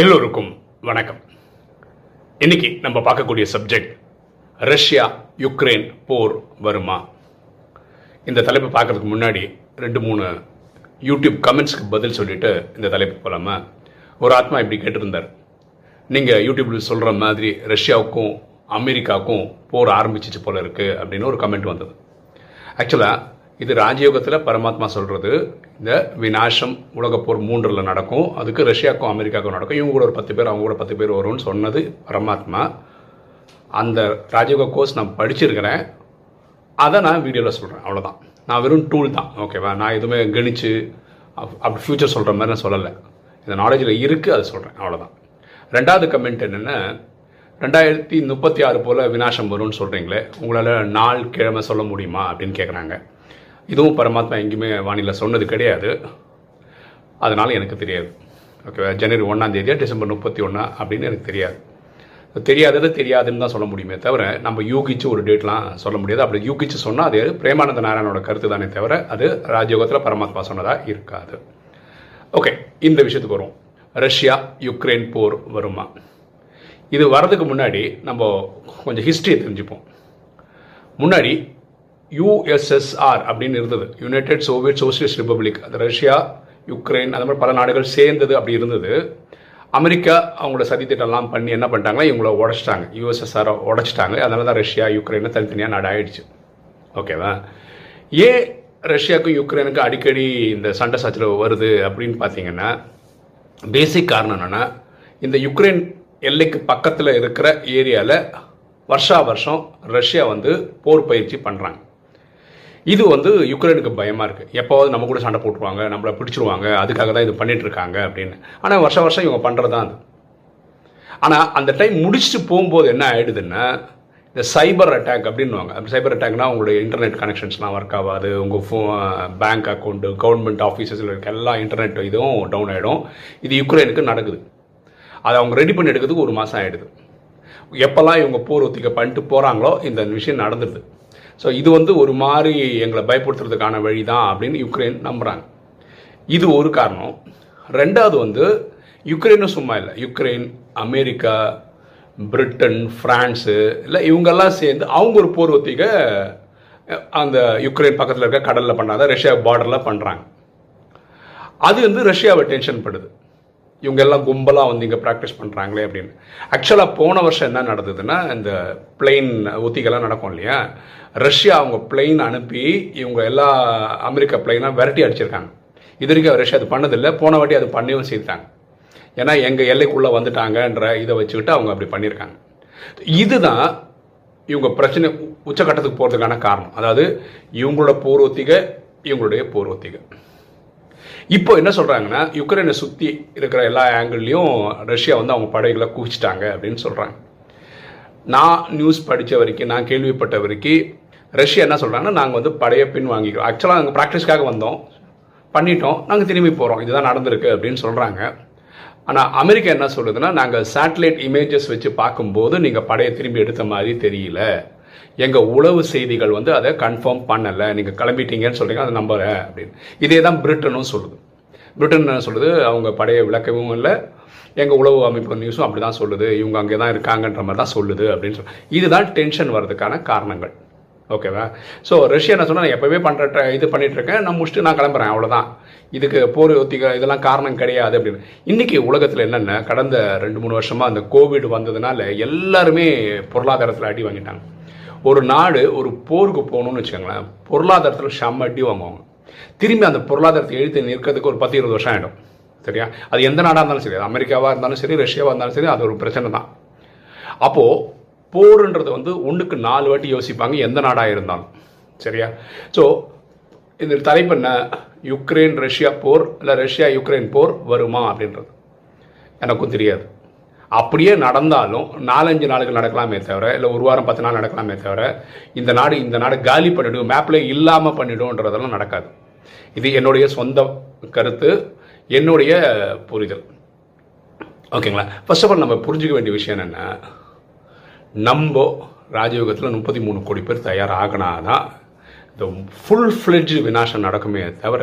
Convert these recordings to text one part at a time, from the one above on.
எல்லோருக்கும் வணக்கம். இன்னைக்கு நம்ம பார்க்கக்கூடிய சப்ஜெக்ட் ரஷ்யா யுக்ரைன் போர் வருமா? இந்த தலைப்பு பார்க்கறதுக்கு முன்னாடி ரெண்டு மூணு யூடியூப் கமெண்ட்ஸ்க்கு பதில் சொல்லிட்டு இந்த தலைப்பு போகலாமா ஒரு ஆத்மா இப்படி கேட்டிருந்தார். நீங்கள் யூடியூப்பில் சொல்கிற மாதிரி ரஷ்யாவுக்கும் அமெரிக்காவுக்கும் போர் ஆரம்பிச்சிச்சு போல இருக்கு அப்படின்னு ஒரு கமெண்ட் வந்தது. ஆக்சுவலாக இது ராஜயோகத்தில் பரமாத்மா சொல்கிறது இந்த விநாசம் உலகப்போர் மூன்றில் நடக்கும். அதுக்கு ரஷ்யாவுக்கும் அமெரிக்காவுக்கும் நடக்கும். இவங்க கூட ஒரு பத்து பேர் அவங்க கூட பத்து பேர் வரும்னு சொன்னது பரமாத்மா. அந்த ராஜயோக கோர்ஸ் நான் படிச்சிருக்கிறேன். அதை நான் வீடியோவில் சொல்கிறேன் அவ்வளோதான் நான் வெறும் டூல் தான். ஓகேவா நான் எதுவுமே கணிச்சு அப்~ அப்படி ஃப்யூச்சர் சொல்கிற மாதிரி நான் சொல்லலை. இந்த நாலேஜில் இருக்குது அதை சொல்கிறேன் அவ்வளோதான் ரெண்டாவது கமெண்ட் என்னென்னா ரெண்டாயிரத்தி முப்பத்தி ஆறு போல் விநாசம் வரும்னு சொல்கிறீங்களே உங்களால் நாள் கிழமை சொல்ல முடியுமா அப்படின்னு கேட்குறாங்க இதுவும் பரமாத்மா எங்கேயுமே வானிலை சொன்னது கிடையாது. அதனால் எனக்கு தெரியாது. ஓகேவா ஜனவரி ஒன்றாம் தேதியா டிசம்பர் முப்பத்தி ஒன்றா அப்படின்னு எனக்கு தெரியாது. தெரியாதது தெரியாதுன்னு தான் சொல்ல முடியுமே தவிர நம்ம யூகிச்சு ஒரு டேட்லாம் சொல்ல முடியாது. அப்படி யூகிச்சு சொன்னால் அது பிரேமானந்த நாராயணோட கருத்து தானே தவிர அது ராஜயோகத்தில் பரமாத்மா சொன்னதாக இருக்காது. ஓகே இந்த விஷயத்துக்கு வரும் ரஷ்யா யுக்ரைன் போர் வருமா? இது வரதுக்கு முன்னாடி நம்ம கொஞ்சம் ஹிஸ்ட்ரியை தெரிஞ்சுப்போம். முன்னாடி யூஎஸ்எஸ்ஆர் அப்படின்னு இருந்தது. யுனைடெட் சோவியட் சோசியலிஸ்ட் ரிப்பப்ளிக் அது ரஷ்யா யுக்ரைன் அந்த மாதிரி பல நாடுகள் சேர்ந்தது அப்படி இருந்தது. அமெரிக்கா அவங்களோட சதித்திட்டம்லாம் பண்ணி என்ன பண்ணிட்டாங்கன்னா இவங்கள உடச்சிட்டாங்க. யூஎஸ்எஸ்ஆரை உடச்சிட்டாங்க. அதனால தான் ரஷ்யா யுக்ரைனை தனித்தனியாக நாடு ஆயிடுச்சு. ஓகேவா? ஏன் ரஷ்யாவுக்கும் யுக்ரைனுக்கும் அடிக்கடி இந்த சண்டை சச்சரவு வருது அப்படின்னு பார்த்தீங்கன்னா பேசிக் காரணம் என்னென்னா இந்த யுக்ரைன் எல்லைக்கு பக்கத்தில் இருக்கிற ஏரியாவில் வருஷா வருஷம் ரஷ்யா வந்து போர் பயிற்சி பண்ணுறாங்க இது வந்து யுக்ரைனுக்கு பயமாக இருக்குது எப்போவாவது நம்ம கூட சண்டை போட்டுருவாங்க நம்மளை பிடிச்சிருவாங்க அதுக்காக தான் இது பண்ணிட்டு இருக்காங்க அப்படின்னு. ஆனால் வருஷம் வருஷம் இவங்க பண்ணுறது தான் அது. ஆனால் அந்த டைம் முடிச்சுட்டு போகும்போது என்ன ஆயிடுதுன்னா இந்த சைபர் அட்டாக் அப்படின்னுவாங்க. அந்த சைபர் அட்டாக்னா உங்களுடைய இன்டர்நெட் கனெக்ஷன்ஸ்லாம் ஒர்க் ஆகாது உங்கள் ஃபோ பேங்க் அக்கௌண்ட்டு கவர்மெண்ட் ஆஃபீஸஸில் இருக்க எல்லா இன்டர்நெட் இதுவும் டவுன் ஆகிடும் இது யுக்ரைனுக்கு நடக்குது. அதை அவங்க ரெடி பண்ணி எடுக்கிறதுக்கு ஒரு மாதம் ஆகிடுது எப்போல்லாம் இவங்க போர் ஒத்திக்க பண்ணிட்டு போகிறாங்களோ இந்த விஷயம் நடந்துடுது ஸோ இது வந்து ஒரு மாதிரி எங்களை பயப்படுத்துறதுக்கான வழி தான் அப்படின்னு யுக்ரைன் நம்புகிறாங்க இது ஒரு காரணம். ரெண்டாவது வந்து யுக்ரைனும் சும்மா இல்லை. யுக்ரைன் அமெரிக்கா பிரிட்டன் ஃப்ரான்ஸு இல்லை இவங்கெல்லாம் சேர்ந்து அவங்க ஒரு போர் ஒத்திகை அந்த யுக்ரைன் பக்கத்தில் இருக்க கடலில் பண்ணாத ரஷ்யா பார்டரில் பண்ணுறாங்க அது வந்து ரஷ்யாவை டென்ஷன் படுது. இவங்க எல்லாம் கும்பலாக வந்து இங்கே ப்ராக்டிஸ் பண்ணுறாங்களே அப்படின்னு. ஆக்சுவலாக போன வருஷம் என்ன நடந்ததுன்னா இந்த பிளெயின் ஒத்திகெல்லாம் நடக்கும் இல்லையா? ரஷ்யா அவங்க பிளெயின் அனுப்பி இவங்க எல்லா அமெரிக்கா பிளெயினாக விரட்டி அடிச்சிருக்காங்க. இது வரைக்கும் ரஷ்யா அது பண்ணதில்லை. போன வாட்டி அது பண்ணியும் செய்தாங்க. ஏன்னா எங்கள் எல்லைக்குள்ளே வந்துட்டாங்கன்ற இதை வச்சுக்கிட்டு அவங்க அப்படி பண்ணியிருக்காங்க. இதுதான் இவங்க பிரச்சனை உச்சக்கட்டத்துக்கு போகிறதுக்கான காரணம். அதாவது இவங்களோட பூர்வத்திகை இவங்களுடைய பூர்வத்திகை இப்போ என்ன சொல்கிறாங்கன்னா யுக்ரைனை சுற்றி இருக்கிற எல்லா ஆங்கிள்லேயும் ரஷ்யா வந்து அவங்க படைகளை குவிச்சிட்டாங்க அப்படின்னு சொல்கிறாங்க நான் நியூஸ் படித்த வரைக்கும் நான் கேள்விப்பட்ட வரைக்கும் ரஷ்யா என்ன சொல்கிறாங்கன்னா நாங்கள் வந்து படையை பின் வாங்கிக்கிறோம் ஆக்சுவலாக நாங்கள் ப்ராக்டிஸ்க்காக வந்தோம். பண்ணிட்டோம். நாங்கள் திரும்பி போகிறோம் இதுதான் நடந்திருக்கு அப்படின்னு சொல்கிறாங்க ஆனால் அமெரிக்கா என்ன சொல்லுதுன்னா நாங்கள் சேட்டலைட் இமேஜஸ் வச்சு பார்க்கும்போது நீங்கள் படையை திரும்பி எடுத்த மாதிரி தெரியல. எங்கள் உளவு செய்திகள் வந்து அதை கன்ஃபார்ம் பண்ணலை. நீங்கள் கிளம்பிட்டீங்கன்னு சொல்கிறீங்க அதை நம்புகிறேன் அப்படின்னு. இதே தான் பிரிட்டனும் சொல்லுது. பிரிட்டன் என்ன சொல்லுது? அவங்க படையை விளக்கவும் இல்லை எங்கள் உளவு அமைப்பு நியூஸும் அப்படி தான் சொல்லுது. இவங்க அங்கே தான் இருக்காங்கன்ற மாதிரி தான் சொல்லுது அப்படின்னு சொல்லி இதுதான் டென்ஷன் வர்றதுக்கான காரணங்கள். ஓகேவா ஸோ ரஷ்யா என்ன சொன்னால் நான் எப்போவே பண்ணுற இது பண்ணிட்டு இருக்கேன் நான் முடிச்சுட்டு நான் கிளம்புறேன் அவ்வளோதான் இதுக்கு போர் ஒத்திக இதெல்லாம் காரணம் கிடையாது அப்படின்னு. இன்னைக்கு உலகத்தில் என்னென்ன கடந்த ரெண்டு மூணு வருஷமாக அந்த கோவிட் வந்ததுனால எல்லாருமே பொருளாதாரத்தில் அடி வாங்கிட்டாங்க. ஒரு நாடு ஒரு போருக்கு போகணும்னு வச்சுக்கோங்களேன் பொருளாதாரத்தில் செம்ம அடி வாங்குவாங்க. திரும்பி அந்த பொருளாதாரத்தை எழுத்து நிற்கிறதுக்கு ஒரு பத்து இருபது வருஷம் ஆகிடும் சரியா? அது எந்த நாடாக இருந்தாலும் சரி அது அமெரிக்காவாக இருந்தாலும் சரி ரஷ்யாவாக இருந்தாலும் சரி அது ஒரு பிரச்சனை தான். அப்போது போருன்றது வந்து ஒன்றுக்கு நாலு வாட்டி யோசிப்பாங்க எந்த நாடாக இருந்தாலும். சரியா? ஸோ இந்த தலைப்பு என்ன? யுக்ரைன் ரஷ்யா போர் இல்லை ரஷ்யா யுக்ரைன் போர் வருமா அப்படின்றது. எனக்கும் தெரியாது. அப்படியே நடந்தாலும் நாலஞ்சு நாளுக்கு நடக்கலாமே தவிர இல்லை ஒரு வாரம் பத்து நாள் நடக்கலாமே தவிர இந்த நாடு இந்த நாடு காலி பண்ணிடும் மேப்பில் இல்லாமல் பண்ணிடும்ன்றதெல்லாம் நடக்காது. இது என்னுடைய சொந்த கருத்து என்னுடைய புரிதல். ஓகேங்களா? ஃபர்ஸ்ட் ஆஃப் ஆல் நம்ம புரிஞ்சுக்க வேண்டிய விஷயம் என்னென்னா நம்ம ராஜயோகத்தில் முப்பத்தி மூணு கோடி பேர் தயாராகினாதான் ஃபுல் ஃப்ளெட்ஜ் வினாசம் நடக்குமே தவிர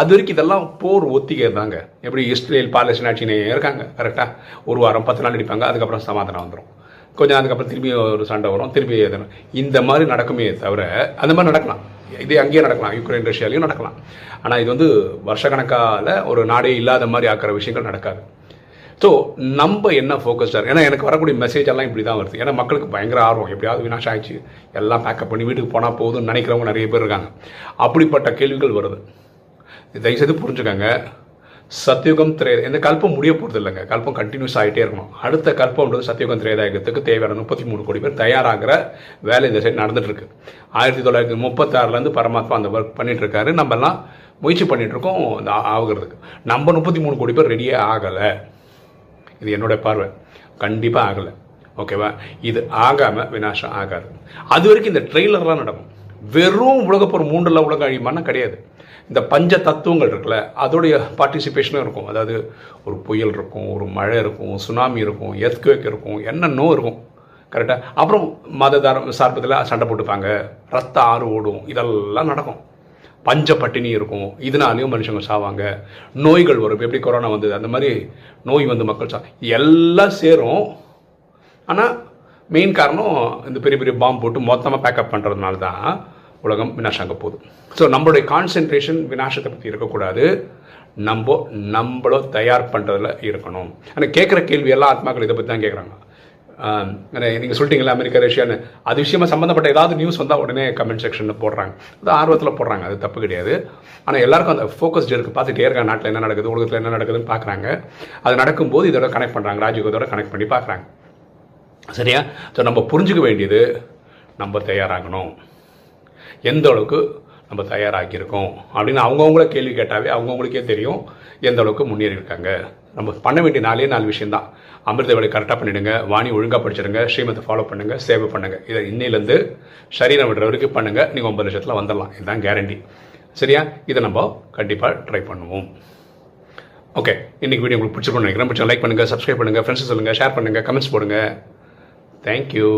அது வரைக்கும் இதெல்லாம் போர் ஒத்திகை தாங்க எப்படி இஸ்ரேல் பாலஸ்தீன் ஆட்சினே இருக்காங்க கரெக்டாக ஒரு வாரம் பத்து நாள் அடிப்பாங்க அதுக்கப்புறம் சமாதானம் வந்துடும் கொஞ்சம் அதுக்கப்புறம் திரும்பி ஒரு சண்டை வரும் திரும்பி எதனா இந்த மாதிரி நடக்குமே தவிர அந்த மாதிரி நடக்கலாம். இது அங்கேயே நடக்கலாம் யுக்ரைன் ரஷ்யாலையும் நடக்கலாம். ஆனால் இது வந்து வருஷக்கணக்கால ஒரு நாடே இல்லாத மாதிரி ஆக்கிற விஷயங்கள் நடக்காது. ஸோ நம்ம என்ன ஃபோக்கஸ்டாக ஏன்னா எனக்கு வரக்கூடிய மெசேஜ் எல்லாம் இப்படி தான் வருது. ஏன்னா மக்களுக்கு பயங்கர ஆர்வம். எப்படியாவது வினாஷ் ஆயிடுச்சு எல்லாம் பேக்கப் பண்ணி வீட்டுக்கு போனால் போதும்னு நினைக்கிறவங்க நிறைய பேர் இருக்காங்க. அப்படிப்பட்ட கேள்விகள் வருது. தயவுசெய்து புரிஞ்சுக்கோங்க. சத்தியுகம் திரே இந்த கல்பம் முடிய போகிறது இல்லைங்க. கல்பம் கண்டினியூஸ் ஆகிட்டே இருக்கணும். அடுத்த கல்பம்ன்றது சத்தியுகம் திரேதாயகத்துக்கு தேவையான முப்பத்தி மூணு கோடி பேர் தயாராகிற வேலை இந்த சைடு நடந்துட்டுருக்கு. ஆயிரத்தி தொள்ளாயிரத்தி முப்பத்தாறுலேருந்து பரமாத்மா அந்த ஒர்க் பண்ணிட்டு இருக்காரு நம்ம எல்லாம் முயற்சி பண்ணிகிட்ருக்கோம் இருக்கோம் இந்த ஆகுறதுக்கு. நம்ம முப்பத்தி மூணு கோடி பேர் ரெடியே ஆகலை. இது என்னோட பார்வை. கண்டிப்பாக ஆகலை. ஓகேவா? இது ஆகாமல் வினாசம் ஆகாது. அது வரைக்கும் இந்த ட்ரெய்லர்லாம் நடக்கும். வெறும் உலகப்போர் மூன்றில் உலக அழிமானா கிடையாது. இந்த பஞ்ச தத்துவங்கள் இருக்குல்ல அதோடைய பார்ட்டிசிபேஷனும் இருக்கும். அதாவது ஒரு புயல் இருக்கும் ஒரு மழை இருக்கும் சுனாமி இருக்கும் எத்குவேக் இருக்கும் என்னென்னோ இருக்கும். கரெக்டாக அப்புறம் மத மததாரம் சார்பத்தில் சண்டை போட்டுப்பாங்க. ரத்த ஆறு ஓடும். இதெல்லாம் நடக்கும். பஞ்ச பட்டினி இருக்கும். இதனாலையும் மனுஷங்க சாவாங்க. நோய்கள் வரும். எப்படி கொரோனா வந்தது? அந்த மாதிரி நோய் வந்து மக்கள் சா எல்லாம் சேரும். ஆனால் மெயின் காரணம் இந்த பெரிய பெரிய பாம்பு போட்டு மொத்தமாக பேக்கப் பண்ணுறதுனால தான் உலகம் வினாஷாங்க போகுது. ஸோ நம்மளுடைய கான்சென்ட்ரேஷன் வினாசத்தை பற்றி இருக்கக்கூடாது. நம்ம நம்மளோ தயார் பண்ணுறதுல இருக்கணும். ஆனால் கேட்குற கேள்வி எல்லா ஆத்மாக்கள் இதை பற்றி தான் கேட்குறாங்க நீங்கள் சொல்லிட்டீங்களா அமெரிக்கா ரஷ்யான்னு. அது விஷயமா சம்மந்தப்பட்ட ஏதாவது நியூஸ் வந்தால் உடனே கமெண்ட் செக்ஷனில் போடுறாங்க. அது ஆர்வத்தில் போடுறாங்க அது தப்பு கிடையாது. ஆனால் எல்லாருக்கும் அந்த ஃபோக்கஸ்ட் இருக்குது பார்த்துட்டே இருக்காங்க நாட்டில் என்ன நடக்குது உலகத்தில் என்ன நடக்குதுன்னு பார்க்குறாங்க. அது நடக்கும்போது இதோட கனெக்ட் பண்ணுறாங்க ராஜயோகத்தோட கனெக்ட் பண்ணி பார்க்குறாங்க. சரியா? ஸோ நம்ம புரிஞ்சுக்க வேண்டியது நம்ம தயாராகணும். எந்த அளவுக்கு நம்ம தயாராகியிருக்கோம் அப்படின்னு அவங்கவுங்கள கேள்வி கேட்டாவே அவங்கவுங்களுக்கே தெரியும் எந்த அளவுக்கு முன்னேறி இருக்காங்க. நம்ம பண்ண வேண்டிய நாலே நாலு விஷயம்தான். அமிர்த வேலை கரெக்டாக பண்ணிடுங்க வாணி ஒழுங்காக படிச்சிடுங்க ஸ்ரீமத்தை ஃபாலோ பண்ணுங்க சேவை பண்ணுங்க. இதை இன்னிலேருந்து சரீரம் விடுற வரைக்கும் பண்ணுங்கள் நீங்கள் ஒன்பது லட்சத்தில் வந்துடலாம். இதுதான் கேரண்டி சரியா? இதை நம்ம கண்டிப்பாக ட்ரை பண்ணுவோம். ஓகே இன்னைக்கு வீடியோ உங்களுக்கு பிடிச்சிருக்கணும் நினைக்கிறேன். பிடிச்சா லைக் பண்ணுங்கள் சப்ஸ்கிரைப் பண்ணுங்கள் ஃப்ரெண்ட்ஸ் சொல்லுங்கள் ஷேர் பண்ணுங்கள் கமெண்ட்ஸ் போடுங்க. தேங்க்யூ